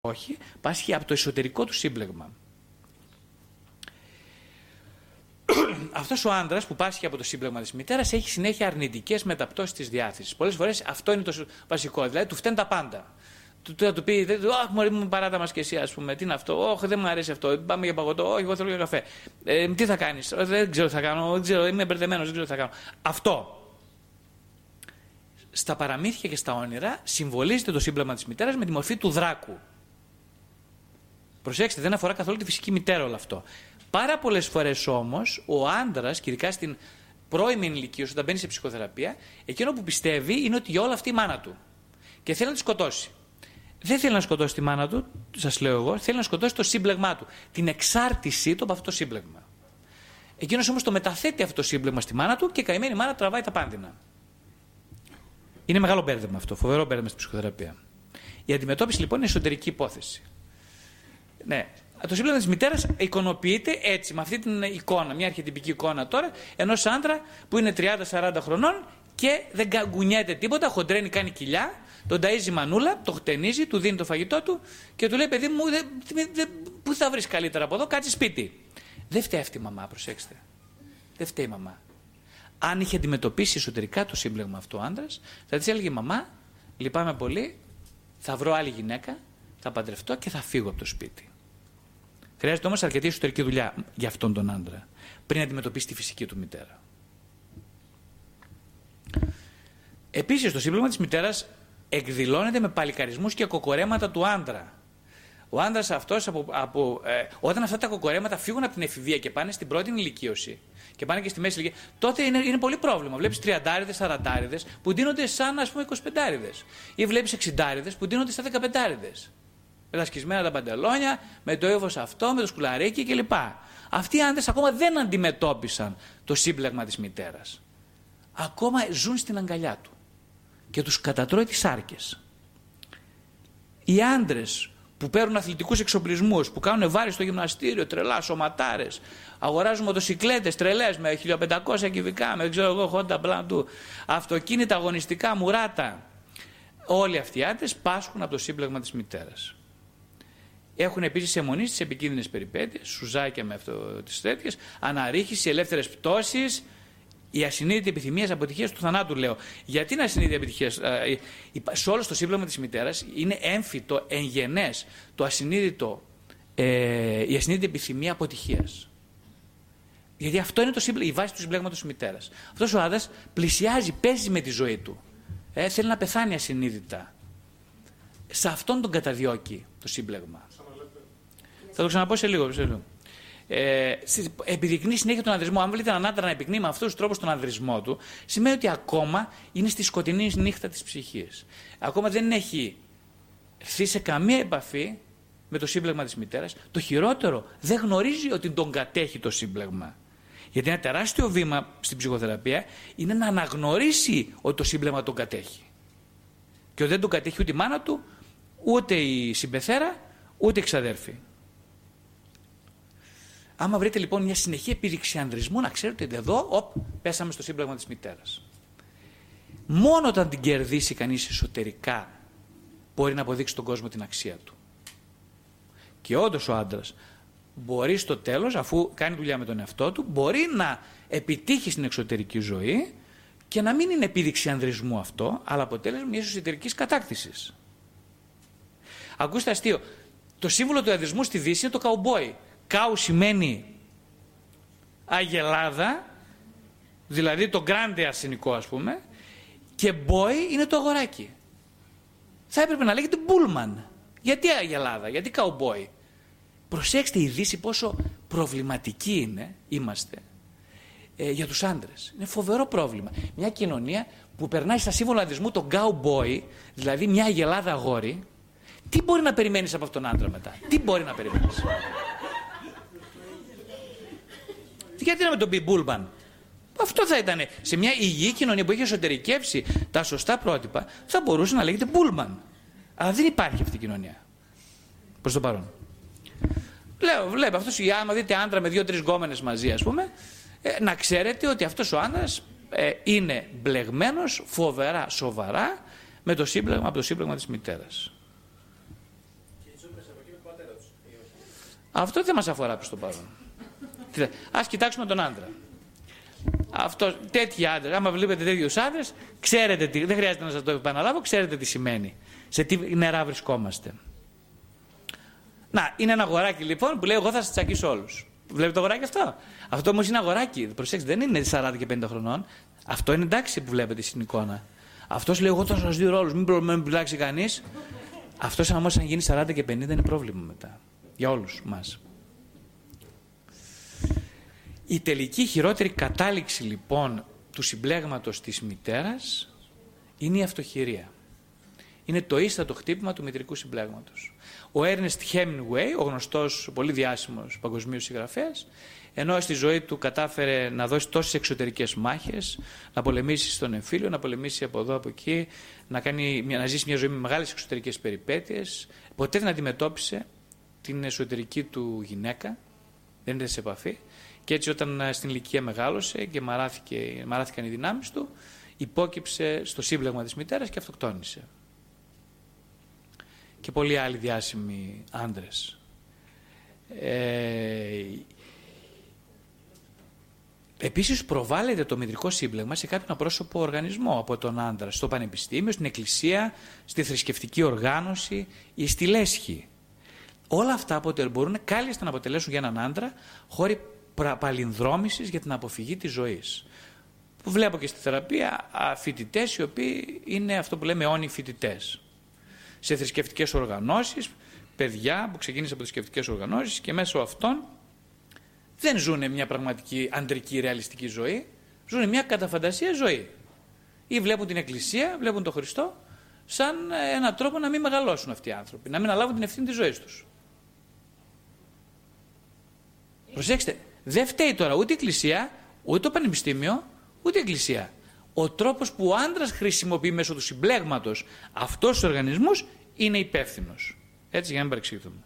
όχι, πάσχει από το εσωτερικό του σύμπλεγμα. Αυτός ο άντρας που πάσχει από το σύμπλεγμα της μητέρας έχει συνέχεια αρνητικές μεταπτώσεις της διάθεσης. Πολλές φορές αυτό είναι το βασικό. Δηλαδή του φταίνουν τα πάντα. Του θα του πει, Αχ, Μωρή μου, παράτα μας και εσύ, ας πούμε, τι είναι αυτό, Όχι, δεν μου αρέσει αυτό, πάμε για παγωτό, Όχι, εγώ θέλω για καφέ. Ε, τι θα κάνεις, Δεν ξέρω τι θα κάνω, δεν ξέρω, είμαι μπερδεμένος, δεν ξέρω τι θα κάνω. Αυτό. Στα παραμύθια και στα όνειρα συμβολίζεται το σύμπλεγμα της μητέρας με τη μορφή του δράκου. Προσέξτε, δεν αφορά καθόλου τη φυσική μητέρα όλο αυτό. Πάρα πολλές φορές όμως ο άντρας, και ειδικά στην πρώιμη ηλικία, όταν μπαίνει σε ψυχοθεραπεία, εκείνο που πιστεύει είναι ότι για όλα αυτή η μάνα του. Και θέλει να τη σκοτώσει. Δεν θέλει να σκοτώσει τη μάνα του, σας λέω εγώ, θέλει να σκοτώσει το σύμπλεγμά του. Την εξάρτησή του από αυτό το σύμπλεγμα. Εκείνος όμως το μεταθέτει αυτό το σύμπλεγμα στη μάνα του και η καημένη μάνα τραβάει τα πάντινα. Είναι μεγάλο μπέρδεμα αυτό, φοβερό μπέρδεμα στην ψυχοθεραπεία. Η αντιμετώπιση λοιπόν είναι εσωτερική υπόθεση. Ναι. Το σύμπλεγμα της μητέρας εικονοποιείται έτσι, με αυτή την εικόνα, μια αρχιτυπική εικόνα τώρα, ενός άντρα που είναι 30-40 χρονών και δεν καγκουνιέται τίποτα, χοντρένει, κάνει κοιλιά, τον ταΐζει μανούλα, το χτενίζει, του δίνει το φαγητό του και του λέει: Παιδί μου, δε, δε, πού θα βρεις καλύτερα από εδώ, κάτσε σπίτι. Δεν φταίει αυτή η μαμά, προσέξτε. Δεν φταίει η μαμά. Αν είχε αντιμετωπίσει εσωτερικά το σύμπλεγμα αυτό ο άντρας, θα της έλεγε: Μαμά, λυπάμαι πολύ, θα βρω άλλη γυναίκα, θα παντρευτώ και θα φύγω από το σπίτι. Χρειάζεται όμως αρκετή εσωτερική δουλειά για αυτόν τον άντρα, πριν αντιμετωπίσει τη φυσική του μητέρα. Επίσης, το σύμπλεγμα της μητέρας εκδηλώνεται με παλικαρισμούς και κοκορέματα του άντρα. Ο άντρας αυτός, από, από, ε, όταν αυτά τα κοκορέματα φύγουν από την εφηβεία και πάνε στην πρώτη ηλικίωση και πάνε και στη μέση ηλικία, τότε είναι, είναι πολύ πρόβλημα. Βλέπεις 30 40 που ντύνονται σαν ας πούμε 25 ή βλέπεις 60 που ντύνονται σαν 15 με τα σκισμένα τα παντελόνια, με το ύφος αυτό, με το σκουλαρίκι κλπ. Αυτοί οι άντρες ακόμα δεν αντιμετώπισαν το σύμπλεγμα της μητέρας. Ακόμα ζουν στην αγκαλιά του και τους κατατρώει τις άρκε. Οι άντρες που παίρνουν αθλητικούς εξοπλισμούς, που κάνουν βάρη στο γυμναστήριο, τρελά, σωματάρες, αγοράζουν μοτοσυκλέτες τρελές με 1500 κυβικά, με ξέρω εγώ, χόντα μπλαντού, αυτοκίνητα αγωνιστικά, μουράτα. Όλοι αυτοί οι άντρες πάσχουν από το σύμπλεγμα της μητέρας. Έχουν επίσης αιμονής στι επικίνδυνες περιπέτειες, σουζάκια με αυτό τις τέτοιες, αναρρίχηση, ελεύθερες πτώσεις, η ασυνείδητη επιθυμία αποτυχία του θανάτου, λέω. Γιατί είναι ασυνείδητη επιτυχία. Σε όλο το σύμπλεγμα της μητέρας είναι έμφυτο, εγγενέ, το ασυνείδητο, ε, η ασυνείδητη επιθυμία αποτυχίας. Γιατί αυτό είναι το η βάση του συμπλέγματος της μητέρας. Αυτός ο άντρας πλησιάζει, παίζει με τη ζωή του. Ε, θέλει να πεθάνει ασυνείδητα. Σε αυτόν τον καταδιώκει το σύμπλεγμα. Θα το ξαναπώ σε λίγο. Σε λίγο. Ε, επιδεικνύει συνέχεια τον ανδρισμό. Αν βλέπετε έναν άντρα να επικνύει με αυτούς τους τρόπους τον ανδρισμό του, σημαίνει ότι ακόμα είναι στη σκοτεινή νύχτα της ψυχής. Ακόμα δεν έχει έρθει σε καμία επαφή με το σύμπλεγμα της μητέρας. Το χειρότερο, δεν γνωρίζει ότι τον κατέχει το σύμπλεγμα. Γιατί ένα τεράστιο βήμα στην ψυχοθεραπεία είναι να αναγνωρίσει ότι το σύμπλεγμα τον κατέχει. Και ότι δεν τον κατέχει ούτε η μάνα του, ούτε η συμπεθέρα, ούτε η ξαδέρφη. Άμα βρείτε λοιπόν μια συνεχή επίδειξη ανδρισμού, να ξέρετε ότι εδώ, οπ, πέσαμε στο σύμπλεγμα της μητέρας. Μόνο όταν την κερδίσει κανείς εσωτερικά, μπορεί να αποδείξει τον κόσμο την αξία του. Και όντως ο άντρας μπορεί στο τέλος, αφού κάνει δουλειά με τον εαυτό του, μπορεί να επιτύχει στην εξωτερική ζωή και να μην είναι επίδειξη ανδρισμού αυτό, αλλά αποτέλεσμα μιας εσωτερικής κατάκτησης. Ακούστε αστείο. Το σύμβολο του ανδρισμού στη Δύση είναι το καουμπόι. Κάου σημαίνει αγελάδα, δηλαδή το γκράντε αρσενικό ας πούμε, και boy είναι το αγοράκι. Θα έπρεπε να λέγεται μπούλμαν. Γιατί αγελάδα, γιατί καουμπόι. Προσέξτε η Δύση πόσο προβληματική είναι, είμαστε, ε, για τους άντρες. Είναι φοβερό πρόβλημα. Μια κοινωνία που περνάει στα σύμβολα αντισμού τον cowboy, δηλαδή μια αγελάδα αγόρι, τι μπορεί να περιμένεις από αυτόν τον άντρα μετά; Τι μπορεί να περιμένεις; Γιατί να με τον πει Μπούλμαν. Αυτό θα ήταν σε μια υγιή κοινωνία που έχει εσωτερικεύσει τα σωστά πρότυπα, θα μπορούσε να λέγεται Μπούλμαν. Αλλά δεν υπάρχει αυτή η κοινωνία. Προς το παρόν. Λέω, βλέπω αυτός, άμα δείτε άντρα με δύο-τρεις γκόμενες μαζί, ας πούμε, ε, να ξέρετε ότι αυτός ο άντρα ε, είναι μπλεγμένος φοβερά, σοβαρά με το σύμπλεγμα, από το σύμπλεγμα της μητέρας. Αυτό δεν μας αφορά προς το παρόν. Α κοιτάξουμε τον άντρα. Αυτό, τέτοιοι άντρες, άμα βλέπετε τέτοιους άντρες, ξέρετε τι, δεν χρειάζεται να σας το επαναλάβω, ξέρετε τι σημαίνει. Σε τι νερά βρισκόμαστε. Να, είναι ένα αγοράκι λοιπόν που λέει: Εγώ θα σας τσακίσω όλους. Βλέπετε το αγοράκι αυτό; Αυτό όμως είναι αγοράκι. Προσέξτε, δεν είναι 40 και 50 χρονών. Αυτό είναι εντάξει που βλέπετε στην εικόνα. Αυτός λέει: Εγώ θα σας δει ρόλου, μην με πειράξει κανείς. Αυτός όμω αν γίνει 40 και 50 είναι πρόβλημα μετά. Για όλους μας. Η τελική χειρότερη κατάληξη λοιπόν του συμπλέγματος της μητέρας είναι η αυτοχειρία. Είναι το ίστατο χτύπημα του μητρικού συμπλέγματος. Ο Έρνεστ Hemingway, ο γνωστός πολύ διάσημος παγκοσμίος συγγραφέας, ενώ στη ζωή του κατάφερε να δώσει τόσες εξωτερικές μάχες, να πολεμήσει στον εμφύλιο, να πολεμήσει από εδώ, από εκεί, να, κάνει, να ζήσει μια ζωή με μεγάλες εξωτερικές περιπέτειες, ποτέ δεν αντιμετώπισε την εσωτερική του γυναίκα, δεν ήταν σε επαφή και έτσι όταν ε, στην ηλικία μεγάλωσε και μαράθηκε, μαράθηκαν οι δυνάμεις του, υπόκυψε στο σύμπλεγμα της μητέρας και αυτοκτόνησε. Και πολλοί άλλοι διάσημοι άντρες. Ε, Επίσης προβάλλεται το μητρικό σύμπλεγμα σε κάποιον απρόσωπο οργανισμό από τον άντρα, στο πανεπιστήμιο, στην εκκλησία, στη θρησκευτική οργάνωση ή στη λέσχη. Όλα αυτά μπορούν κάλλιστα να αποτελέσουν για έναν άντρα χώροι παλινδρόμησης για την αποφυγή της ζωής. Που βλέπω και στη θεραπεία φοιτητές οι οποίοι είναι αυτό που λέμε αιώνιοι φοιτητές. Σε θρησκευτικές οργανώσεις, παιδιά που ξεκίνησαν από θρησκευτικές οργανώσεις και μέσω αυτών δεν ζουν μια πραγματική αντρική ρεαλιστική ζωή, ζουν μια καταφαντασία ζωή. Ή βλέπουν την Εκκλησία, βλέπουν τον Χριστό, σαν έναν τρόπο να μην μεγαλώσουν αυτοί οι άνθρωποι, να μην αλάβουν την ευθύνη της ζωής τους. Προσέξτε, δεν φταίει τώρα ούτε η Εκκλησία, ούτε το Πανεπιστήμιο, ούτε η Εκκλησία. Ο τρόπος που ο άντρας χρησιμοποιεί μέσω του συμπλέγματος αυτός τους οργανισμούς είναι υπεύθυνος. Έτσι για να μην παρεξηγηθούμε.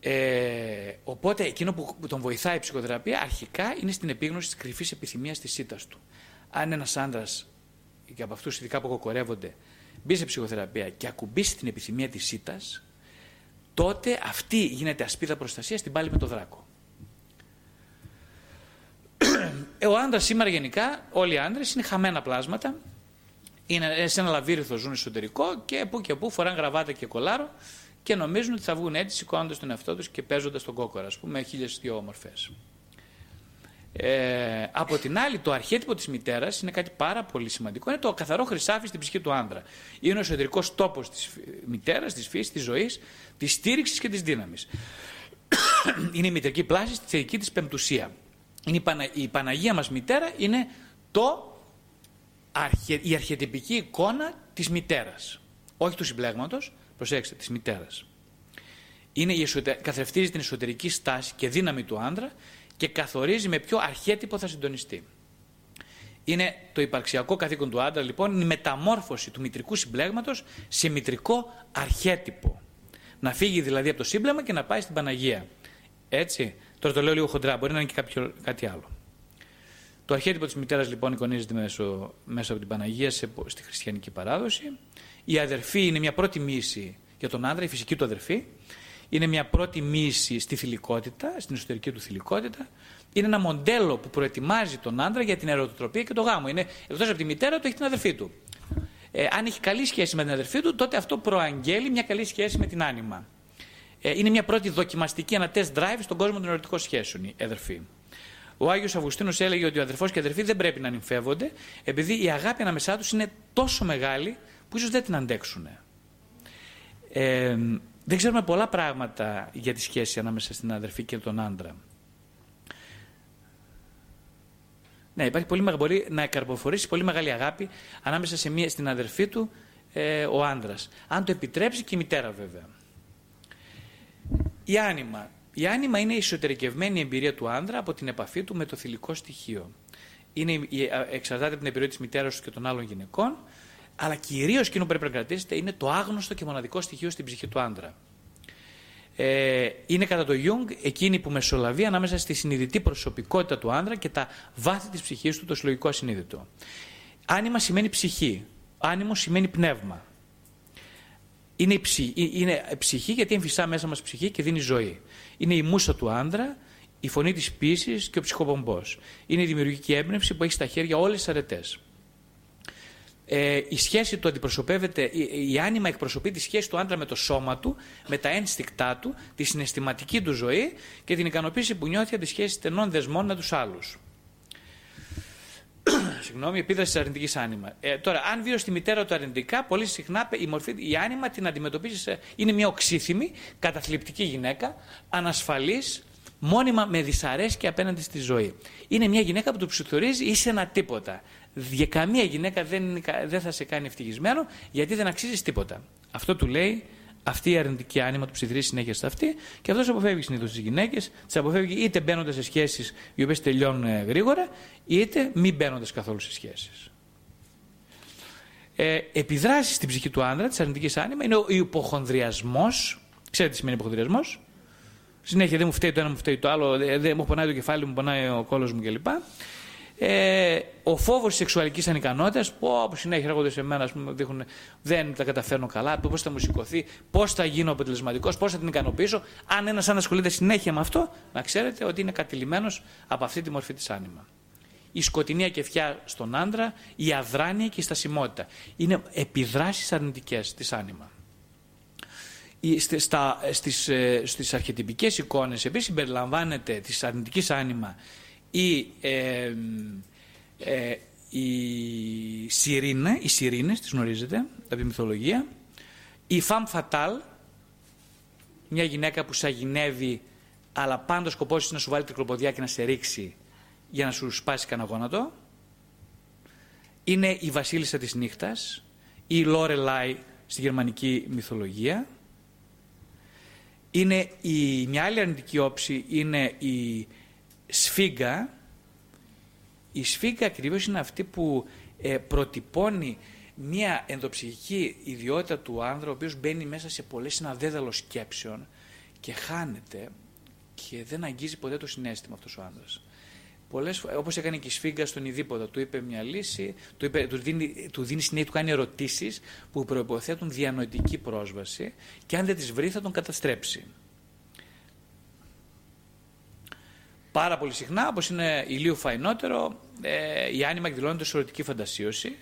Ε, οπότε εκείνο που τον βοηθάει η ψυχοθεραπεία αρχικά είναι στην επίγνωση της κρυφής επιθυμίας της ήττας του. Αν ένας άντρας, και από αυτούς ειδικά που κοκορεύονται, μπει σε ψυχοθεραπεία και ακουμπήσει την επιθυμία της ήττας, τότε αυτή γίνεται ασπίδα προστασίας στην πάλη με το δράκο. Ε, ο άντρας σήμερα γενικά, όλοι οι άντρες είναι χαμένα πλάσματα. Είναι σε ένα λαβύριθο ζουν εσωτερικό και που και που φοράνε γραβάτα και κολάρο και νομίζουν ότι θα βγουν έτσι σηκώνοντας τον εαυτό τους και παίζοντας τον κόκορα, ας πούμε, με χίλιες δύο όμορφε. Ε, από την άλλη, το αρχέτυπο της μητέρας είναι κάτι πάρα πολύ σημαντικό. Είναι το καθαρό χρυσάφι στην ψυχή του άντρα. Είναι ο εσωτερικός τόπος της μητέρας, της φύσης, της ζωής, της στήριξης και της δύναμης. είναι η μητρική πλάση στη θετική της πεμπτουσία. Είναι η, Πανα... η Παναγία μας μητέρα είναι το... η αρχιετυπική εικόνα της μητέρας. Όχι του συμπλέγματος, προσέξτε, της μητέρας. Είναι η Καθρεφτίζει την εσωτερική στάση και δύναμη του άντρα και καθορίζει με ποιο αρχέτυπο θα συντονιστεί. Είναι το υπαρξιακό καθήκον του άντρα, λοιπόν, είναι η μεταμόρφωση του μητρικού συμπλέγματος σε μητρικό αρχέτυπο. Να φύγει δηλαδή από το σύμπλεγμα και να πάει στην Παναγία. Έτσι. Τώρα το λέω λίγο χοντρά, μπορεί να είναι και κάποιο, κάτι άλλο. Το αρχέτυπο της μητέρας λοιπόν εικονίζεται μέσω, μέσα από την Παναγία σε, στη χριστιανική παράδοση. Η αδερφή είναι μια πρώτη μίση για τον άντρα, η φυσική του αδερφή είναι μια πρώτη μίση στη θηλυκότητα, στην εσωτερική του θηλυκότητα. Είναι ένα μοντέλο που προετοιμάζει τον άντρα για την ερωτοτροπία και το γάμο. Είναι εκτός από τη μητέρα του, έχει την αδερφή του. Ε, αν έχει καλή σχέση με την αδερφή του, τότε αυτό προαγγέλει μια καλή σχέση με την άνοιμα. Ε, είναι μια πρώτη δοκιμαστική, ένα test drive στον κόσμο των ερωτικών σχέσεων, η αδερφή. Ο Άγιος Αυγουστίνος έλεγε ότι ο αδερφός και η αδερφή δεν πρέπει να νυμφεύονται, επειδή η αγάπη ανάμεσά τους είναι τόσο μεγάλη που ίσως δεν την αντέξουν. Ε, δεν ξέρουμε πολλά πράγματα για τη σχέση ανάμεσα στην αδερφή και τον άντρα. Ναι, υπάρχει πολύ, μπορεί να καρποφορήσει πολύ μεγάλη αγάπη ανάμεσα σε μία, στην αδερφή του ε, ο άντρα. Αν το επιτρέψει και η μητέρα βέβαια. Η άνοιμα. Η άνοιμα είναι η εσωτερικευμένη εμπειρία του άντρα από την επαφή του με το θηλυκό στοιχείο. Είναι, εξαρτάται από την εμπειρία της μητέρας του και των άλλων γυναικών αλλά κυρίως εκείνο που πρέπει να κρατήσετε είναι το άγνωστο και μοναδικό στοιχείο στην ψυχή του άντρα. Ε, είναι κατά το Jung εκείνη που μεσολαβεί ανάμεσα στη συνειδητή προσωπικότητα του άντρα και τα βάθη της ψυχής του, το συλλογικό ασυνείδητο. Άνοιμα σημαίνει ψυχή. Άνιμο σημαίνει πνεύμα. Είναι, η ψυχή, είναι ψυχή γιατί εμφυσά μέσα μας ψυχή και δίνει ζωή. Είναι η μουσα του άνδρα, η φωνή της πίσης και ο ψυχοπομπός. Είναι η δημιουργική έμπνευση που έχει στα χέρια όλες τις αρετές. Ε, η σχέση του αντιπροσωπεύεται, η, η άνοιμα εκπροσωπεί τη σχέση του άντρα με το σώμα του, με τα ένστικτά του, τη συναισθηματική του ζωή και την ικανοποίηση που νιώθει από τη σχέση στενών δεσμών με τους άλλους. Συγγνώμη, επίδραση της αρνητικής άνοιμα. Ε, τώρα, αν βίω στη μητέρα του αρνητικά, πολύ συχνά η, μορφή, η άνοιμα την αντιμετωπίζει. Σε, είναι μια οξύθυμη, καταθλιπτική γυναίκα, ανασφαλής, μόνιμα με δυσαρέσκεια απέναντι στη ζωή. Είναι μια γυναίκα που του ψηθορίζει είσαι ένα τίποτα. Για καμία γυναίκα δεν, δεν θα σε κάνει ευτυχισμένο γιατί δεν αξίζεις τίποτα. Αυτό του λέει αυτή η αρνητική άνοιμα του ψιθυρίζει συνέχεια σε αυτή και αυτός αποφεύγει συνήθως τις γυναίκες. Τις αποφεύγει είτε μπαίνοντας σε σχέσεις οι οποίες τελειώνουν ε, γρήγορα, είτε μη μπαίνοντας καθόλου σε σχέσεις. Ε, επιδράσεις στην ψυχή του άνδρα της αρνητικής άνοιμα είναι ο υποχονδριασμός. Ξέρετε τι σημαίνει υποχονδριασμός; Συνέχεια δεν μου φταίει το ένα, μου φταίει το άλλο, δεν μου πονάει το κεφάλι, μου πονάει ο κόλος μου κλπ. Ε, ο φόβος της σεξουαλικής ανικανότητας, που όπως συνέχεια έρχονται σε μένα, πούμε, δείχνουν δεν τα καταφέρνω καλά, πώς θα μου σηκωθεί, πώς θα γίνω αποτελεσματικός, πώς θα την ικανοποιήσω. Αν ένας αν ασχολείται συνέχεια με αυτό, να ξέρετε ότι είναι κατηλημένος από αυτή τη μορφή της άνοιμα. Η σκοτεινή ακεφιά στον άντρα, η αδράνεια και η στασιμότητα. Είναι επιδράσεις αρνητικές της άνοιμα. Στα, στις, ε, στις αρχιτυπικές εικόνες επίσης συμπεριλαμβάνεται της αρνητικής άνοιμα η, ε, ε, η Σιρήνα, οι Σιρήνες, τις γνωρίζετε από τη μυθολογία, η Φαμ Φατάλ, μια γυναίκα που σαγηνεύει αλλά πάντα ο σκοπός είναι να σου βάλει τρικλοποδιά και να σε ρίξει για να σου σπάσει κανένα γόνατο. Είναι η βασίλισσα της νύχτας, η Λόρελάι στη γερμανική μυθολογία. Είναι η, μια άλλη αρνητική όψη είναι η σφίγγα, η σφίγγα ακριβώς είναι αυτή που ε, προτυπώνει μια ενδοψυχική ιδιότητα του άνδρα, ο οποίος μπαίνει μέσα σε πολλές συναδέδαλο σκέψεων και χάνεται και δεν αγγίζει ποτέ το συνέστημα αυτός ο άνδρας. Πολλές, όπως έκανε και η Σφίγγα στον Ιδίποδα, του είπε μια λύση, του, είπε, του, δίνει, του δίνει συνέχεια, του κάνει ερωτήσεις που προϋποθέτουν διανοητική πρόσβαση και αν δεν τις βρει θα τον καταστρέψει. Πάρα πολύ συχνά, όπως είναι ηλίου φαϊνότερο, ε, η άνοιμα εκδηλώνεται σε ερωτική φαντασίωση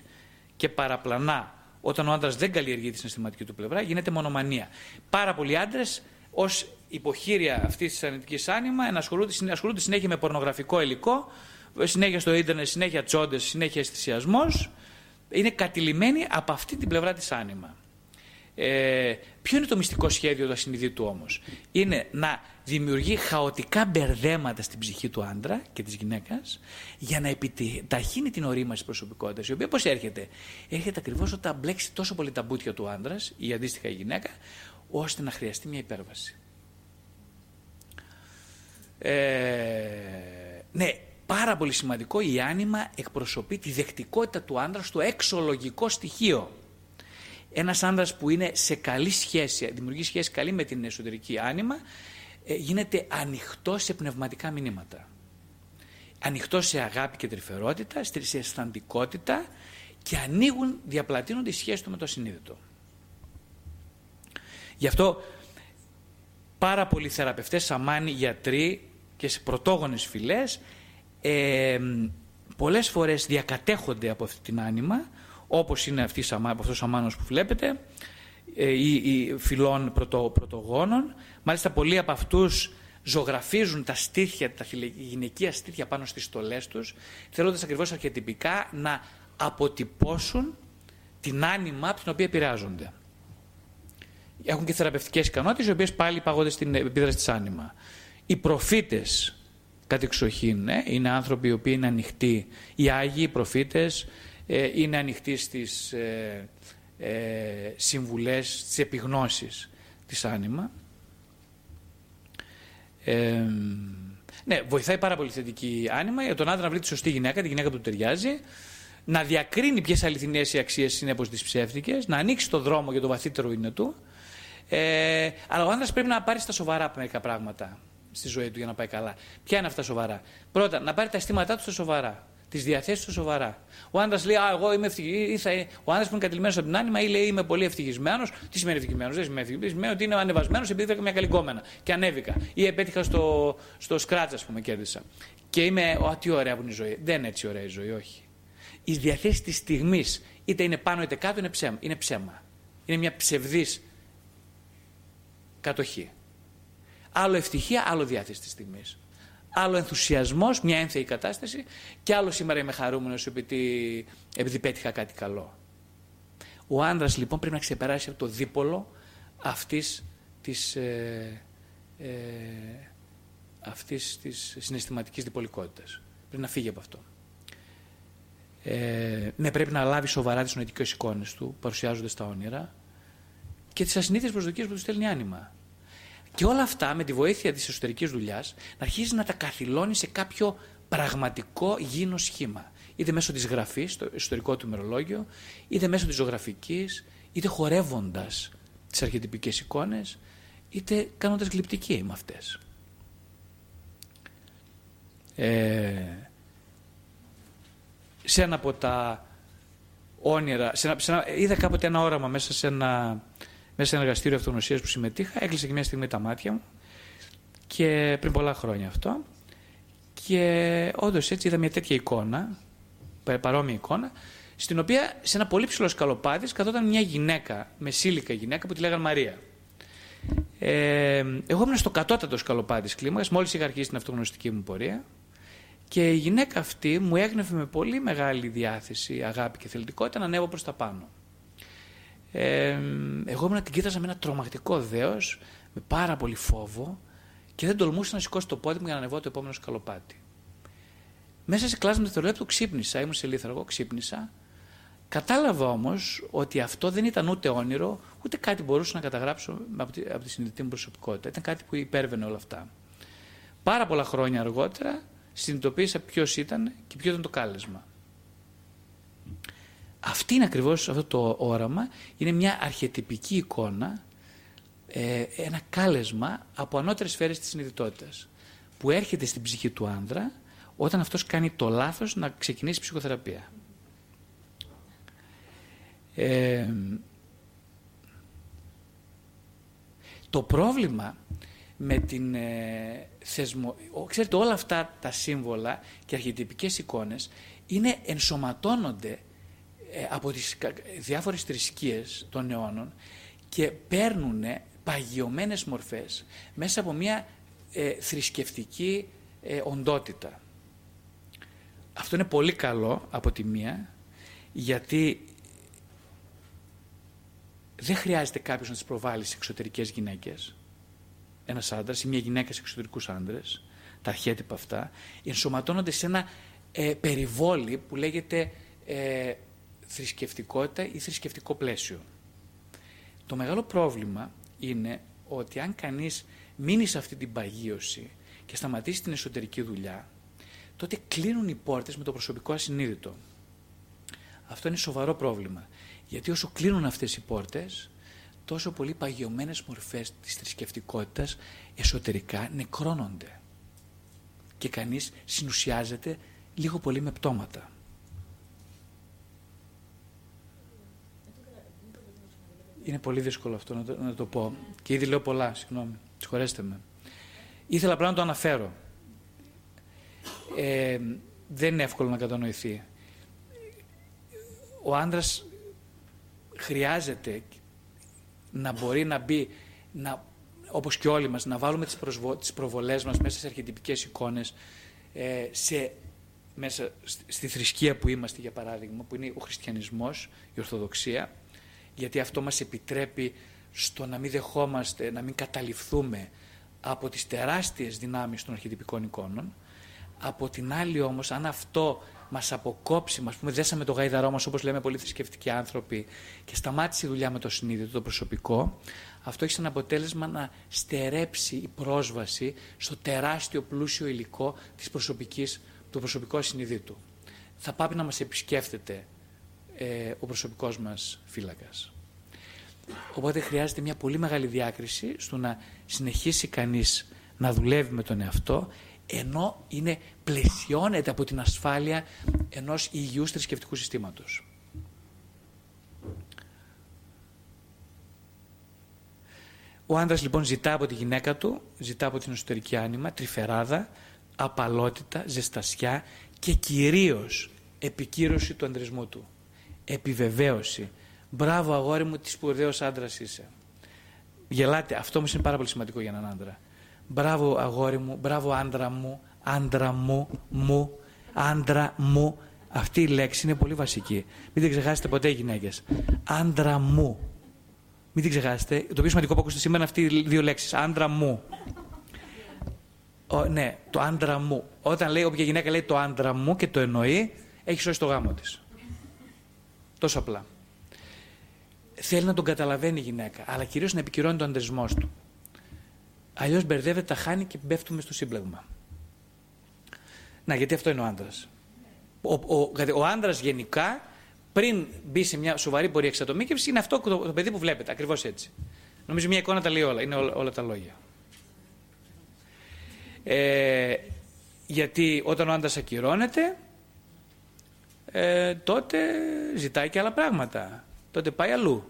και παραπλανά. Όταν ο άντρας δεν καλλιεργεί τη συναισθηματική του πλευρά, γίνεται μονομανία. Πάρα πολλοί άντρες, ως υποχείρια αυτής της αρνητικής άνοιμα, ασχολούνται, ασχολούνται συνέχεια με πορνογραφικό υλικό, συνέχεια στο ίντερνετ, συνέχεια τσόντες, συνέχεια αισθησιασμός. Είναι κατηλημένοι από αυτή την πλευρά της άνοιμα. Ε, ποιο είναι το μυστικό σχέδιο του ασυνειδήτου όμως, Είναι να δημιουργεί χαοτικά μπερδέματα στην ψυχή του άντρα και της γυναίκας για να επιταχύνει την ορίμαση προσωπικότητας, η οποία πώς έρχεται; Έρχεται ακριβώς όταν μπλέξει τόσο πολύ τα μπούτια του άντρας ή αντίστοιχα η γυναίκα, ώστε να χρειαστεί μια υπέρβαση. Ε, ναι, πάρα πολύ σημαντικό η άνοιμα εκπροσωπεί τη δεκτικότητα του άντρα στο εξολογικό στοιχείο. Ένας άντρας που είναι σε καλή σχέση, δημιουργεί σχέση καλή με την εσωτερική άνοιμα, ε, γίνεται ανοιχτό σε πνευματικά μηνύματα. Ανοιχτό σε αγάπη και τρυφερότητα, σε αισθαντικότητα και ανοίγουν, διαπλατείνονται οι σχέσεις του με το συνείδητο. Γι' αυτό πάρα πολλοί θεραπευτές, σαμάνοι, γιατροί και σε πρωτόγονες φυλές ε, πολλές φορές διακατέχονται από αυτή την άνοιμα όπως είναι αυτή, αυτός ο αμάνος που βλέπετε ε, ή, ή φυλών πρωτο, πρωτογόνων. Μάλιστα πολλοί από αυτούς ζωγραφίζουν τα στήθια, τα γυναικεία στήθια πάνω στις στολές τους, θέλοντας ακριβώς αρχιετυπικά να αποτυπώσουν την άνοιμα από την οποία επηρεάζονται. Έχουν και θεραπευτικές ικανότητες, οι οποίες πάλι πάγονται στην επίδραση της άνοιμα. Οι προφήτες, κατεξοχήν, ε, είναι άνθρωποι οι οποίοι είναι ανοιχτοί. Οι Άγιοι, οι προφήτες, ε, είναι ανοιχτοί στις ε, ε, συμβουλές, στις επιγνώσεις της άνοιμα. Ε, ναι, βοηθάει πάρα πολύ θετική άνοιμα για τον άντρα να βρει τη σωστή γυναίκα, τη γυναίκα που του ταιριάζει, να διακρίνει ποιες αληθινές οι αξίες είναι από τι ψεύτικε, να ανοίξει το δρόμο για το βαθύτερο είναι του. Ε, αλλά ο άντρας πρέπει να πάρει στα σοβαρά μερικά πράγματα στη ζωή του για να πάει καλά. Ποια είναι αυτά σοβαρά; Πρώτα, να πάρει τα αισθήματά του στα σοβαρά τις διαθέσεις τους σοβαρά. Ο άντρας λέει: Α, εγώ είμαι ευτυχισμένο. Ο άντρας που είναι κατηλημένος από την άνοιμα ή λέει: Είμαι πολύ ευτυχισμένος. Τι σημαίνει ευτυχισμένος, δεν σημαίνει ευτυχισμένος. Σημαίνει ότι είναι ανεβασμένος επειδή βρήκα μια καλή κόμενα και ανέβηκα. Ή επέτυχα στο, στο σκράτσα, ας πούμε, κέρδισα. Και είμαι, Ω, τι ωραία που είναι η ζωή. Δεν είναι έτσι ωραία η ζωή, όχι. Οι διαθέσεις της στιγμής, είτε είναι πάνω είτε κάτω, είναι ψέμα. Είναι, ψέμα. είναι μια ψευδής κατοχή. Άλλο ευτυχία, άλλο διάθεση της στιγμής άλλο ενθουσιασμός, μια ένθεη κατάσταση και άλλο σήμερα είμαι χαρούμενος επειδή, επειδή πέτυχα κάτι καλό. Ο άντρας λοιπόν πρέπει να ξεπεράσει από το δίπολο αυτής της, ε, ε, αυτής της συναισθηματικής διπολικότητας. Πρέπει να φύγει από αυτό. Ε, ναι, πρέπει να λάβει σοβαρά τις νοητικές εικόνες του, παρουσιάζονται στα όνειρα και τις ασυνήθειες προσδοκίες που του στέλνει άνοιγμα. Και όλα αυτά με τη βοήθεια της εσωτερικής δουλειάς να αρχίζει να τα καθυλώνει σε κάποιο πραγματικό γίνο σχήμα. Είτε μέσω της γραφής, στο εσωτερικό του ημερολόγιο, είτε μέσω της ζωγραφικής, είτε χορεύοντας τις αρχιτυπικές εικόνες, είτε κάνοντας γλυπτική με αυτές. Ε, σε ένα από τα όνειρα, σε ένα, είδα κάποτε ένα όραμα μέσα σε ένα μέσα σε ένα εργαστήριο αυτογνωσίας που συμμετείχα, έκλεισε και μια στιγμή τα μάτια μου και πριν πολλά χρόνια αυτό. Και όντως έτσι είδα μια τέτοια εικόνα, παρόμοια εικόνα, στην οποία σε ένα πολύ ψηλό σκαλοπάτι καθόταν μια γυναίκα, μεσήλικα γυναίκα που τη λέγανε Μαρία. Ε, εγώ ήμουν στο κατώτατο σκαλοπάτι τη κλίμακας, μόλις είχα αρχίσει την αυτογνωστική μου πορεία. Και η γυναίκα αυτή μου έγνευε με πολύ μεγάλη διάθεση, αγάπη και θελητικότητα να ανέβω προς τα πάνω. Ε, εγώ ήμουν την κοίταζα με ένα τρομακτικό δέος, με πάρα πολύ φόβο και δεν τολμούσα να σηκώσω το πόδι μου για να ανεβώ το επόμενο σκαλοπάτι. Μέσα σε κλάσμα δευτερολέπτου ξύπνησα, ήμουν σε λίθαργο, ξύπνησα. Κατάλαβα όμως ότι αυτό δεν ήταν ούτε όνειρο, ούτε κάτι μπορούσα να καταγράψω από τη, από τη συνειδητή μου προσωπικότητα. Ήταν κάτι που υπέρβαινε όλα αυτά. Πάρα πολλά χρόνια αργότερα συνειδητοποίησα ποιος ήταν και ποιο ήταν το κάλεσμα. Αυτή είναι ακριβώς αυτό το όραμα, είναι μια αρχιετυπική εικόνα, ε, ένα κάλεσμα από ανώτερες σφαίρες της συνειδητότητας που έρχεται στην ψυχή του άνδρα όταν αυτός κάνει το λάθος να ξεκινήσει ψυχοθεραπεία. Ε, το πρόβλημα με την ε, θεσμο... Ξέρετε όλα αυτά τα σύμβολα και αρχιετυπικές εικόνες είναι ενσωματώνονται ε, από τις διάφορες θρησκείες των αιώνων και παίρνουν παγιωμένες μορφές μέσα από μια ε, θρησκευτική ε, οντότητα. Αυτό είναι πολύ καλό από τη μία, γιατί δεν χρειάζεται κάποιος να τις προβάλλει σε εξωτερικές γυναίκες, ένας άντρας ή μια γυναίκα σε εξωτερικούς άντρες, τα αρχέτυπα αυτά, ενσωματώνονται σε ένα ε, περιβόλι που λέγεται ε, θρησκευτικότητα ή θρησκευτικό πλαίσιο. Το μεγάλο πρόβλημα είναι ότι αν κανείς μείνει σε αυτή την παγίωση και σταματήσει την εσωτερική δουλειά, τότε κλείνουν οι πόρτες με το προσωπικό ασυνείδητο. Αυτό είναι σοβαρό πρόβλημα. Γιατί όσο κλείνουν αυτές οι πόρτες, τόσο πολύ παγιωμένες μορφές της θρησκευτικότητας εσωτερικά νεκρώνονται. Και κανείς συνουσιάζεται λίγο πολύ με πτώματα. Είναι πολύ δύσκολο αυτό να το, να το πω. Και ήδη λέω πολλά, συγγνώμη. Συγχωρέστε με. Ήθελα απλά να το αναφέρω. Ε, δεν είναι εύκολο να κατανοηθεί. Ο άντρας χρειάζεται να μπορεί να μπει, να, όπως και όλοι μας, να βάλουμε τις, προσβο, τις προβολές μας μέσα σε αρχιτυπικές εικόνες, ε, σε, μέσα στη θρησκεία που είμαστε, για παράδειγμα, που είναι ο χριστιανισμός, η Ορθοδοξία, γιατί αυτό μας επιτρέπει στο να μην δεχόμαστε, να μην καταληφθούμε από τις τεράστιες δυνάμεις των αρχιτυπικών εικόνων. Από την άλλη όμως, αν αυτό μας αποκόψει, μας πούμε δέσαμε το γαϊδαρό μας όπως λέμε πολλοί θρησκευτικοί άνθρωποι και σταμάτησε η δουλειά με το συνείδητο, το προσωπικό, αυτό έχει σαν αποτέλεσμα να στερέψει η πρόσβαση στο τεράστιο πλούσιο υλικό της προσωπικής, του προσωπικού ασυνειδήτου. Θα πάει να μας επισκέφτεται ε, ο προσωπικός μας φύλακας. Οπότε χρειάζεται μια πολύ μεγάλη διάκριση στο να συνεχίσει κανείς να δουλεύει με τον εαυτό ενώ είναι, πλαισιώνεται από την ασφάλεια ενός υγιούς θρησκευτικού συστήματος. Ο άντρας λοιπόν ζητά από τη γυναίκα του, ζητά από την εσωτερική άνοιγμα, τρυφεράδα, απαλότητα, ζεστασιά και κυρίως επικύρωση του ανδρισμού του. Επιβεβαίωση. Μπράβο αγόρι μου, τι σπουδαίος άντρας είσαι. Γελάτε, αυτό όμως είναι πάρα πολύ σημαντικό για έναν άντρα. Μπράβο αγόρι μου, μπράβο άντρα μου, άντρα μου, μου, άντρα μου. Αυτή η λέξη είναι πολύ βασική. Μην την ξεχάσετε ποτέ οι γυναίκες. Άντρα μου. Μην την ξεχάσετε. Το πιο σημαντικό που ακούστε σήμερα είναι αυτοί οι δύο λέξεις. Άντρα μου. Ο, ναι, το άντρα μου. Όταν λέει, όποια γυναίκα λέει το άντρα μου και το εννοεί, έχει σώσει το γάμο της. Τόσο απλά. Θέλει να τον καταλαβαίνει η γυναίκα, αλλά κυρίως να επικυρώνει τον αντρισμό του. Αλλιώς μπερδεύεται, τα χάνει και πέφτουμε στο σύμπλεγμα. Να, γιατί αυτό είναι ο άντρας. Ο, ο, ο άντρας γενικά, πριν μπει σε μια σοβαρή πορεία εξατομίκευσης, είναι αυτό το, το παιδί που βλέπετε. Ακριβώς έτσι. Νομίζω μια εικόνα τα λέει όλα. Είναι όλα, όλα τα λόγια. Ε, γιατί όταν ο άντρας ακυρώνεται, ε, τότε ζητάει και άλλα πράγματα. Τότε πάει αλλού.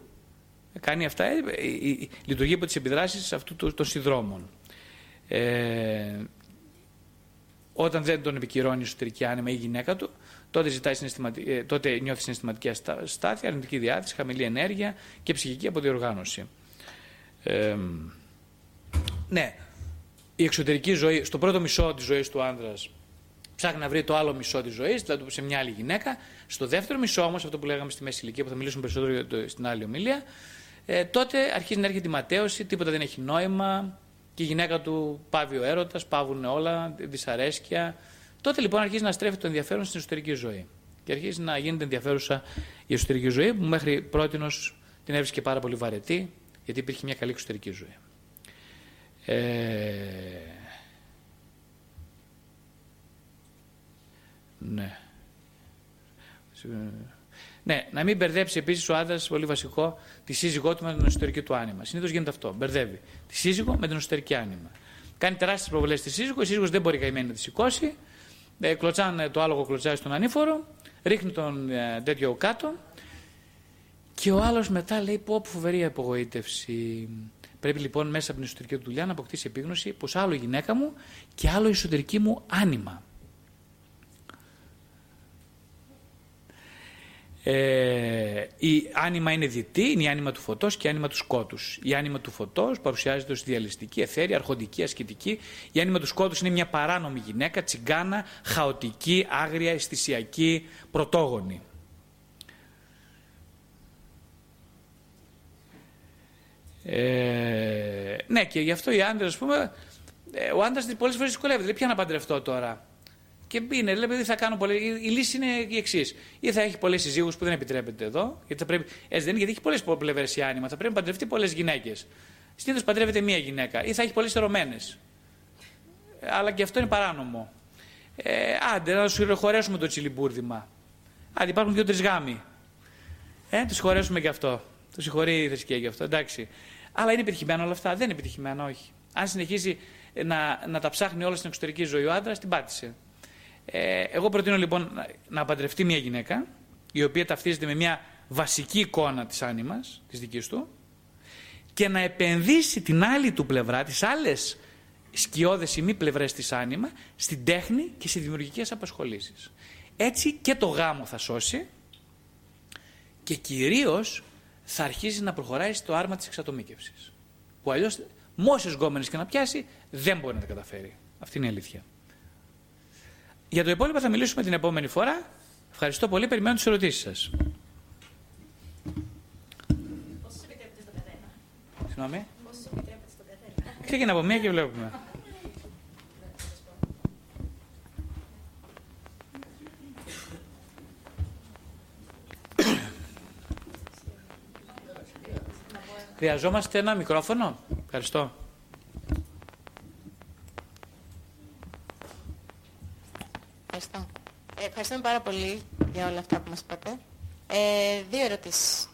Κάνει αυτά, ε, λειτουργεί από τις επιδράσεις αυτού των συνδρόμων. Ε, όταν δεν τον επικυρώνει η εσωτερική άνοιγμα ή η γυναίκα του, τότε, ζητάει ε, τότε νιώθει συναισθηματική αστάθεια, αρνητική διάθεση, χαμηλή ενέργεια και ψυχική αποδιοργάνωση. Ε, ναι, η εξωτερική ζωή, στο πρώτο μισό της ζωής του άνδρας ψάχνει να βρει το άλλο μισό της ζωής, δηλαδή σε μια άλλη γυναίκα. Στο δεύτερο μισό όμως, αυτό που λέγαμε στη μέση ηλικία, που θα μιλήσουμε περισσότερο στην άλλη ομιλία, ε, τότε αρχίζει να έρχεται η ματέωση, τίποτα δεν έχει νόημα και η γυναίκα του πάβει ο έρωτας, πάβουν όλα, δυσαρέσκεια. Τότε λοιπόν αρχίζει να στρέφει το ενδιαφέρον στην εσωτερική ζωή. Και αρχίζει να γίνεται ενδιαφέρουσα η εσωτερική ζωή, που μέχρι πρώτη την έβρισκε πάρα πολύ βαρετή, γιατί υπήρχε μια καλή εξωτερική ζωή. Ε, Ναι. Ναι, να μην μπερδέψει επίσης ο άντρας, πολύ βασικό, τη σύζυγό του με την εσωτερική του άνοιγμα. Συνήθως γίνεται αυτό. Μπερδεύει τη σύζυγο με την εσωτερική άνοιγμα. Κάνει τεράστιες προβολέ στη σύζυγο, η σύζυγος δεν μπορεί καημένη να τη σηκώσει. Ε, κλωτσάνε το άλογο, κλωτσάει στον ανήφορο, ρίχνει τον ε, τέτοιο κάτω. Και ο άλλος μετά λέει: Πω, φοβερή απογοήτευση. Πρέπει λοιπόν μέσα από την εσωτερική του δουλειά να αποκτήσει επίγνωση πως άλλο η γυναίκα μου και άλλο η εσωτερική μου άνοιγμα. Ε, η άνοιμα είναι δυτή, είναι η άνοιμα του φωτός και η άνοιμα του σκότους. Η άνοιμα του φωτός παρουσιάζεται ως διαλυστική, εθέρια, αρχοντική, ασκητική. Η άνοιμα του σκότους είναι μια παράνομη γυναίκα, τσιγκάνα, χαοτική, άγρια, αισθησιακή, πρωτόγονη. Ε, ναι, και γι' αυτό οι άντρες, ας πούμε, ε, ο άντρας πολλές φορές δυσκολεύεται. Λέει, ποια να παντρευτώ τώρα. Και μπει, λέει, παιδί, θα κάνω πολλέ. Η λύση είναι η εξής. Ή θα έχει πολλές συζύγους που δεν επιτρέπεται εδώ, γιατί θα πρέπει. Έτσι δεν είναι, γιατί έχει πολλές πλευρές η άνοιγμα. Θα πρέπει να παντρευτεί πολλές γυναίκες. Συνήθως παντρεύεται μία γυναίκα. Ή θα έχει πολλές ερωμένες. Αλλά και αυτό είναι παράνομο. Ε, άντε, να σου χωρέσουμε το τσιλιμπούρδημα. Άντε, υπάρχουν δύο-τρει γάμοι. Ε, τους χωρέσουμε και αυτό. Το συγχωρεί η θρησκεία γι' αυτό, εντάξει. Αλλά είναι επιτυχημένο όλα αυτά. Δεν είναι επιτυχημένο, όχι. Αν συνεχίσει να, να τα ψάχνει όλα στην εξωτερική ζωή ο άντρας, την πάτησε. Ε, εγώ προτείνω λοιπόν να παντρευτεί μια γυναίκα η οποία ταυτίζεται με μια βασική εικόνα της άνιμας, της δικής του και να επενδύσει την άλλη του πλευρά, τις άλλες σκιώδες ή μη πλευρές της άνιμα στην τέχνη και σε δημιουργικές απασχολήσεις. Έτσι και το γάμο θα σώσει και κυρίως θα αρχίσει να προχωράει στο άρμα της εξατομίκευσης. Που αλλιώς μόσες γκόμενες και να πιάσει δεν μπορεί να τα καταφέρει. Αυτή είναι η αλήθεια. Για το υπόλοιπο θα μιλήσουμε την επόμενη φορά. Ευχαριστώ πολύ. Περιμένω τις ερωτήσεις σας. Συγγνώμη. Ξεκινά από μία και βλέπουμε. Χρειαζόμαστε ένα μικρόφωνο. Ευχαριστώ. Ευχαριστώ. Ε, ευχαριστούμε πάρα πολύ για όλα αυτά που μας είπατε. Ε, δύο ερωτήσεις.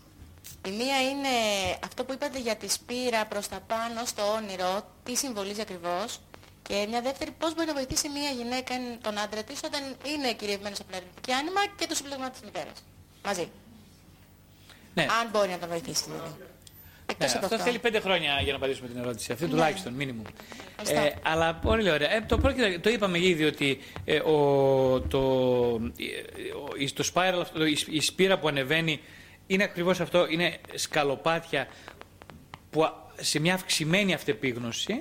Η μία είναι αυτό που είπατε για τη σπήρα προς τα πάνω στο όνειρο, τι συμβολίζει ακριβώς; Και μια δεύτερη, πώς μπορεί να βοηθήσει μια γυναίκα τον άντρα της όταν είναι κυριευμένος από αρνητική άνοιγμα και το συμπλέγμα της μητέρας; Μαζί. Ναι. Αν μπορεί να τον βοηθήσει δηλαδή. Ναι, αυτός, αυτό θέλει πέντε χρόνια για να απαντήσουμε την ερώτηση αυτή, ναι. τουλάχιστον, μήνυμου. Ε, αλλά πολύ ωραία. Ε, το, πρόκειται, το είπαμε ήδη ότι ε, ο, το, το spiral, αυτό, η σπήρα που ανεβαίνει είναι ακριβώς αυτό, είναι σκαλοπάτια που σε μια αυξημένη αυτεπίγνωση,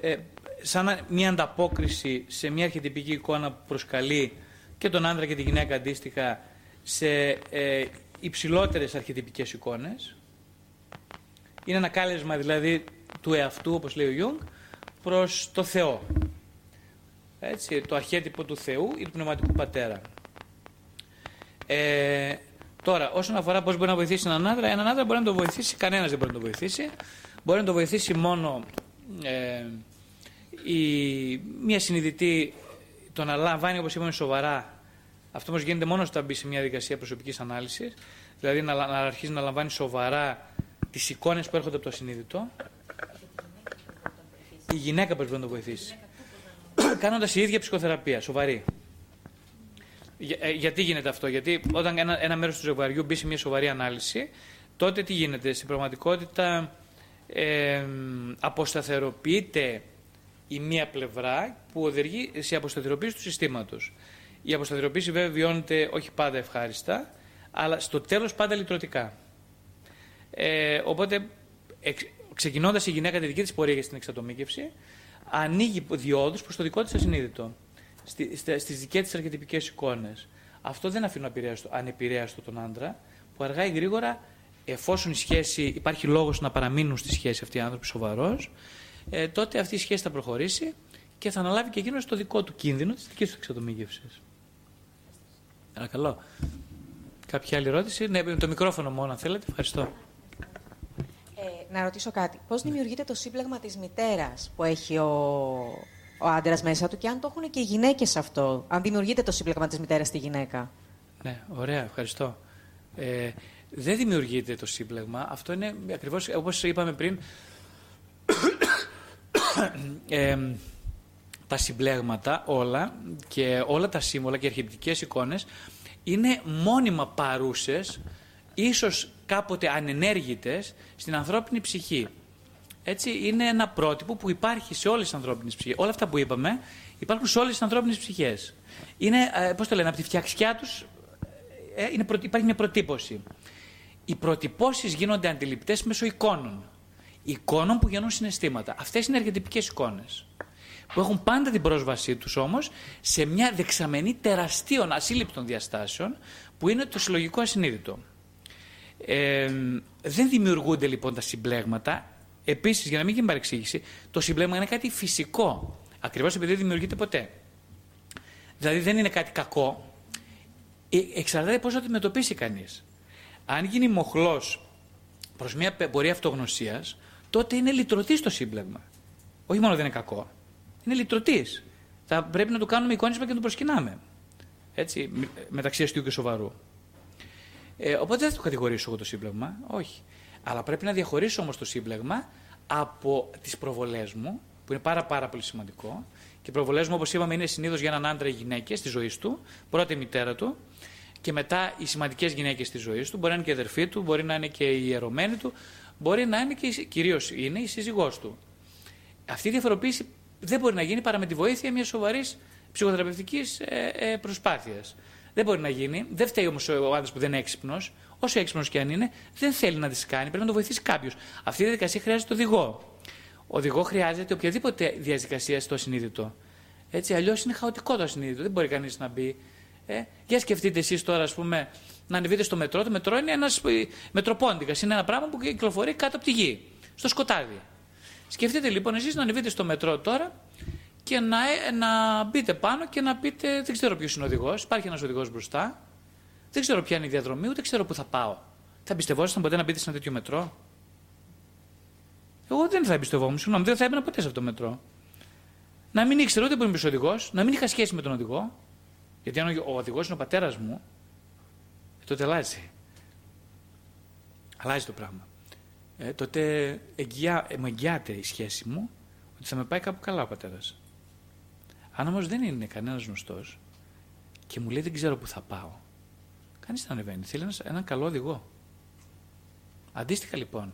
ε, σαν μια ανταπόκριση σε μια αρχιτυπική εικόνα που προσκαλεί και τον άντρα και τη γυναίκα αντίστοιχα σε ε, υψηλότερες αρχιτυπικές εικόνες. Είναι ένα κάλεσμα δηλαδή του εαυτού, όπως λέει ο Ιούγκ, προς το Θεό. Έτσι, το αρχέτυπο του Θεού ή του πνευματικού πατέρα. Ε, τώρα, όσον αφορά πώς μπορεί να βοηθήσει έναν άντρα, έναν άντρα μπορεί να το βοηθήσει, κανένας δεν μπορεί να το βοηθήσει. Μπορεί να το βοηθήσει μόνο ε, η, μια συνειδητή το να λαμβάνει, όπως είπαμε, σοβαρά. Αυτό όμως γίνεται μόνο όταν μπει σε μια δικασία προσωπικής ανάλυσης. Δηλαδή να, να αρχίσει να λαμβάνει σοβαρά τις εικόνες που έρχονται από το ασυνείδητο. Η γυναίκα πρέπει να το βοηθήσει. Κάνοντας η ίδια ψυχοθεραπεία, σοβαρή. Ε, γιατί γίνεται αυτό, Γιατί όταν ένα, ένα μέρος του ζευγαριού μπει σε μια σοβαρή ανάλυση, τότε τι γίνεται, στην πραγματικότητα ε, αποσταθεροποιείται η μία πλευρά που οδηγεί σε αποσταθεροποίηση του συστήματος. Η αποσταθεροποίηση βέβαια βιώνεται όχι πάντα ευχάριστα, αλλά στο τέλος πάντα λυτρωτικά. Ε, οπότε, εξ, ξεκινώντας η γυναίκα τη δική της πορεία για την εξατομίκευση, ανοίγει διόδους προς το δικό της ασυνείδητο, στι, στις δικές της αρχιτυπικές εικόνες. Αυτό δεν αφήνει ανεπηρέαστο τον άντρα, που αργά ή γρήγορα, εφόσον η σχέση, υπάρχει λόγος να παραμείνουν στη σχέση αυτή οι άνθρωποι σοβαρός, ε, τότε αυτή η σχέση θα προχωρήσει και θα αναλάβει και εκείνος το δικό του κίνδυνο της δικής του εξατομίκευσης. Παρακαλώ. Κάποια άλλη ερώτηση; Ναι, το μικρόφωνο μόνο, αν θέλετε. Ευχαριστώ. Ε, να ρωτήσω κάτι. Πώς δημιουργείται το σύμπλεγμα της μητέρας που έχει ο, ο άντρας μέσα του και αν το έχουν και οι γυναίκες αυτό. Αν δημιουργείται το σύμπλεγμα της μητέρας στη γυναίκα; Ναι, ωραία, ευχαριστώ. Ε, δεν δημιουργείται το σύμπλεγμα. Αυτό είναι ακριβώς όπως είπαμε πριν τα συμπλέγματα όλα και όλα τα σύμβολα και αρχιεπτικές εικόνες είναι μόνιμα παρούσες, ίσως κάποτε ανενέργητες στην ανθρώπινη ψυχή. Έτσι είναι ένα πρότυπο που υπάρχει σε όλες τις ανθρώπινες ψυχές. Όλα αυτά που είπαμε υπάρχουν σε όλες τις ανθρώπινες ψυχές. Είναι, ε, πώς το λένε, από τη φτιαξιά τους ε, είναι, υπάρχει μια προτύπωση. Οι προτυπώσεις γίνονται αντιληπτές μέσω εικόνων εικόνων που γεννούν συναισθήματα. Αυτές είναι αρχιετυπικές εικόνες. Που έχουν πάντα την πρόσβασή τους όμως σε μια δεξαμενή τεραστίων ασύλληπτων διαστάσεων που είναι το συλλογικό ασυνείδητο. Ε, δεν δημιουργούνται λοιπόν τα συμπλέγματα. Επίσης, για να μην γίνει παρεξήγηση, το συμπλέγμα είναι κάτι φυσικό. Ακριβώς επειδή δεν δημιουργείται ποτέ. Δηλαδή δεν είναι κάτι κακό. Ε, εξαρτάται πώς θα το αντιμετωπίσει κανείς. Αν γίνει μοχλός προς μια πορεία αυτογνωσίας, τότε είναι λυτρωτής το σύμπλεγμα. Όχι μόνο δεν είναι κακό. Είναι λυτρωτής. Θα πρέπει να του κάνουμε εικόνισμα και να το προσκυνάμε. Έτσι, μεταξύ αστείου και σοβαρού. Ε, οπότε δεν θα το κατηγορήσω εγώ το σύμπλεγμα. Όχι. Αλλά πρέπει να διαχωρίσω όμως το σύμπλεγμα από τις προβολές μου, που είναι πάρα, πάρα πολύ σημαντικό. Και οι προβολές μου, όπως είπαμε, είναι συνήθως για έναν άντρα ή γυναίκες στη ζωής του, πρώτα η μητέρα του, και μετά οι σημαντικές γυναίκες στη ζωής του. Μπορεί να είναι και η αδερφή του, μπορεί να είναι και η ιερωμένη του, μπορεί να είναι και κυρίως είναι η σύζυγός του. Αυτή η διαφοροποίηση δεν μπορεί να γίνει παρά με τη βοήθεια μιας σοβαρής ψυχοθεραπευτικής ε, ε, προσπάθειας. Δεν μπορεί να γίνει. Δεν φταίει όμως ο άντρα που δεν είναι έξυπνος. Όσο έξυπνος και αν είναι, δεν θέλει να τις κάνει. Πρέπει να το βοηθήσει κάποιος. Αυτή η διαδικασία χρειάζεται οδηγό. Ο οδηγό χρειάζεται οποιαδήποτε διαδικασία στο ασυνείδητο. Έτσι, αλλιώς είναι χαοτικό το ασυνείδητο. Δεν μπορεί κανείς να μπει. Ε, για σκεφτείτε εσείς τώρα, ας πούμε, να ανεβείτε στο μετρό. Το μετρό είναι ένας ε, μετροπόντικας. Είναι ένα πράγμα που κυκλοφορεί κάτω από τη γη, στο σκοτάδι. Σκεφτείτε λοιπόν εσείς να ανεβείτε στο μετρό τώρα και να, ε, να μπείτε πάνω και να πείτε: Δεν ξέρω ποιος είναι ο οδηγός. Υπάρχει ένας οδηγός μπροστά. Δεν ξέρω ποια είναι η διαδρομή, ούτε ξέρω πού θα πάω. Θα εμπιστευόσασταν ποτέ να μπείτε σε ένα τέτοιο μετρό; Εγώ δεν θα εμπιστευόμουν, συγγνώμη, δεν θα έμπαινα ποτέ σε αυτό το μετρό. Να μην ήξερα ούτε που είμαι οδηγός, να μην είχα σχέση με τον οδηγό. Γιατί αν ο οδηγός είναι ο πατέρας μου, τότε αλλάζει. Αλλάζει το πράγμα. Ε, τότε εγγυά, ε, μου εγγυάται η σχέση μου ότι θα με πάει κάπου καλά ο πατέρας. Αν όμως δεν είναι κανένας γνωστός και μου λέει δεν ξέρω πού θα πάω, κανείς δεν ανεβαίνει. Θέλει έναν ένα καλό οδηγό. Αντίστοιχα λοιπόν,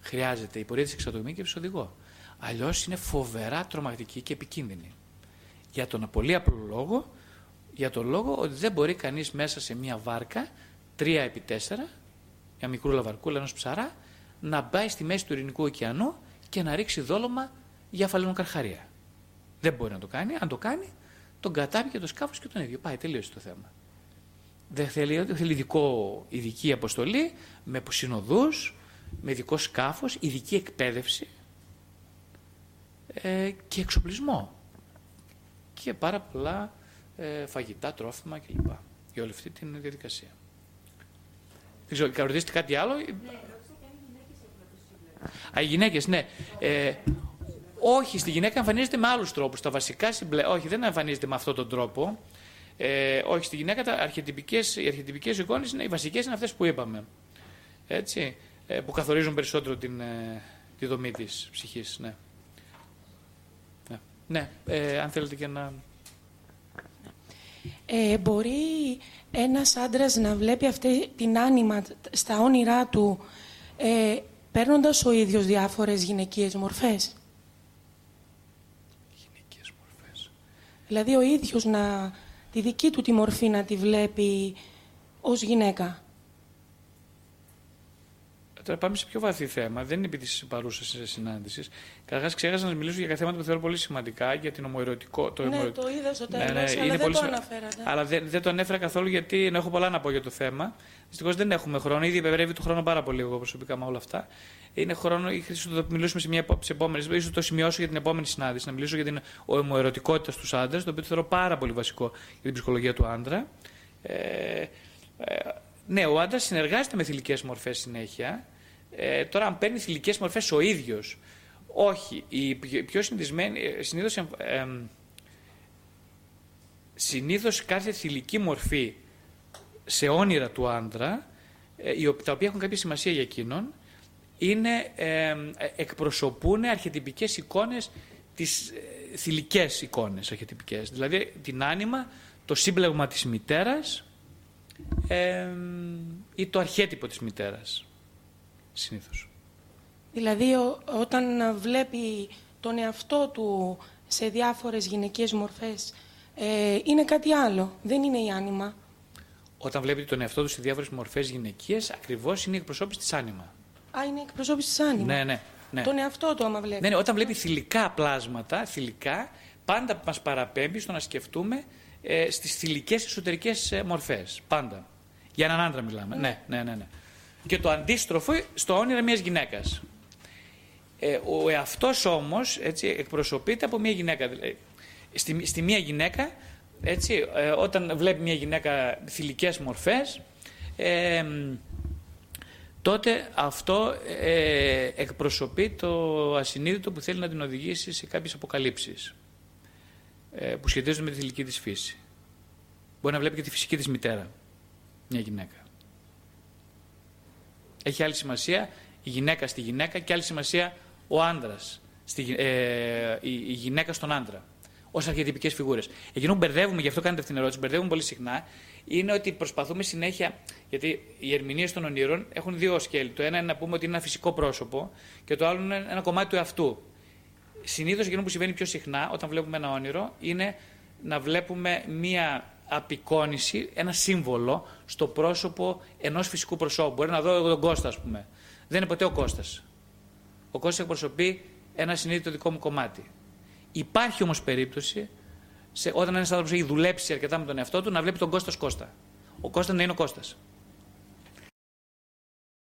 χρειάζεται η πορεία της εξατομίκευσης οδηγό. Αλλιώς είναι φοβερά τρομακτική και επικίνδυνη. Για τον πολύ απλό λόγο, για τον λόγο ότι δεν μπορεί κανείς μέσα σε μια βάρκα 3 επί 4, μια μικρούλα βαρκούλα ενό ψαρά, να μπει στη μέση του Ειρηνικού ωκεανού και να ρίξει δόλωμα για φαλαινοκαρχαρία. Δεν μπορεί να το κάνει. Αν το κάνει, τον κατάβει και το σκάφος και τον ίδιο. Πάει, τελείωσε το θέμα. Δεν θέλει, θέλει ειδικό, ειδική αποστολή, με συνοδού, με ειδικό σκάφος, ειδική εκπαίδευση ε, και εξοπλισμό. Και πάρα πολλά ε, φαγητά, τρόφιμα κλπ. Για όλη αυτή τη διαδικασία. Δεν ξέρω, ρωτήσετε κάτι άλλο; Ναι, Α, οι γυναίκες, ναι. Ε, όχι, στη γυναίκα εμφανίζεται με άλλους τρόπους. Τα βασικά συμπλε... Όχι, δεν εμφανίζεται με αυτόν τον τρόπο. Ε, όχι, στη γυναίκα τα αρχιετυπικές, οι αρχιετυπικές εικόνες είναι οι βασικές είναι αυτές που είπαμε. Έτσι, ε, που καθορίζουν περισσότερο την, ε, τη δομή της ψυχής. Ναι, ναι. ναι ε, αν θέλετε και να... Ε, μπορεί ένας άντρας να βλέπει αυτή την άνοιμα στα όνειρά του ε, παίρνοντας ο ίδιος διάφορες γυναικείες μορφές; Γυναικείες μορφές. Δηλαδή ο ίδιος να, τη δική του τη μορφή να τη βλέπει ως γυναίκα. Τώρα πάμε σε πιο βαθύ θέμα. Δεν είναι επί τη παρούσα συνάντηση. Καταρχάς, ξέχασα να μιλήσω για θέματα που θεωρώ πολύ σημαντικά για την ομοερωτικό. Το ναι, το είδα στο τέλος, ναι, ναι, αλλά δεν το αναφέρατε. Αλλά δεν, δεν το ανέφερα καθόλου γιατί έχω πολλά να πω για το θέμα. Δυστυχώς δεν έχουμε χρόνο. Ήδη υπευρεύει το χρόνο πάρα πολύ εγώ προσωπικά με όλα αυτά. Είναι χρόνο, ίσω το μιλήσουμε σε μια επόμενη, ίσως το σημειώσω για την επόμενη συνάντηση, να μιλήσω για την ομοερωτικότητα στους άντρες, το οποίο θεωρώ πάρα πολύ βασικό για την ψυχολογία του άντρα. Ε, ε, ναι, ο άντρας συνεργάζεται με θηλυκές μορφές συνέχεια. Ε, τώρα, αν παίρνεις θηλυκέ μορφές ο ίδιος, όχι. Η πιο συνηθισμένη, ε, συνήθως, ε, συνήθως κάθε θηλυκή μορφή σε όνειρα του άντρα, ε, τα οποία έχουν κάποια σημασία για εκείνον, είναι, ε, εκπροσωπούν αρχιετυπικές εικόνες, τις ε, θηλυκές εικόνες αρχιετυπικές. Δηλαδή την άνοιμα, το σύμπλεγμα της μητέρας ή το αρχέτυπο της μητέρας, συνήθως. Δηλαδή όταν βλέπει τον εαυτό του σε διάφορες γυναικείες μορφές, ε, είναι κάτι άλλο, δεν είναι η άνοιμα. Όταν βλέπει τον εαυτό του σε διάφορες μορφές γυναικείες, ακριβώς είναι η εκπροσώπηση της άνοιμα. Α, είναι η εκπροσώπηση της άνοιμα. Ναι, ναι. ναι. Τον εαυτό του άμα βλέπει. Ναι, ναι, όταν βλέπει θηλυκά πλάσματα, θηλυκά, πάντα μας παραπέμπει στο να σκεφτούμε ε, στις θηλυκές εσωτερικές ε, μορφές. Πάντα. Για έναν άντρα μιλάμε. Ναι, ναι, ναι. ναι. Και το αντίστροφο στο όνειρο μιας γυναίκας. Ε, ο εαυτός όμως έτσι, εκπροσωπείται από μια γυναίκα. Δηλαδή, στη, στη μια γυναίκα, έτσι, ε, όταν βλέπει μια γυναίκα θηλυκές μορφές, ε, τότε αυτό ε, εκπροσωπεί το ασυνείδητο που θέλει να την οδηγήσει σε κάποιες αποκαλύψεις ε, που σχετίζονται με τη θηλυκή της φύση. Μπορεί να βλέπει και τη φυσική της μητέρα, μια γυναίκα. Έχει άλλη σημασία η γυναίκα στη γυναίκα και άλλη σημασία ο άντρας, ε, η, η, γυναίκα στον άντρα. Ω αρχιετυπικές φιγούρες. Εκείνο που μπερδεύουμε, γι' αυτό κάνετε αυτήν την ερώτηση, μπερδεύουμε πολύ συχνά, είναι ότι προσπαθούμε συνέχεια. Γιατί οι ερμηνείες των ονείρων έχουν δύο σκέλη. Το ένα είναι να πούμε ότι είναι ένα φυσικό πρόσωπο και το άλλο είναι ένα κομμάτι του εαυτού. Συνήθως εκείνο που συμβαίνει πιο συχνά όταν βλέπουμε ένα όνειρο είναι να βλέπουμε μία απεικόνηση, ένα σύμβολο στο πρόσωπο ενός φυσικού προσώπου. Μπορεί να δω εγώ τον Κώστας, ας πούμε. Δεν είναι ποτέ ο Κώστας. Ο Κώστας εκπροσωπεί ένα συνείδητο δικό μου κομμάτι. Υπάρχει όμως περίπτωση, σε, όταν ένας άνθρωπος έχει δουλέψει αρκετά με τον εαυτό του, να βλέπει τον Κώστας Κώστα. Ο Κώστας να είναι ο Κώστας.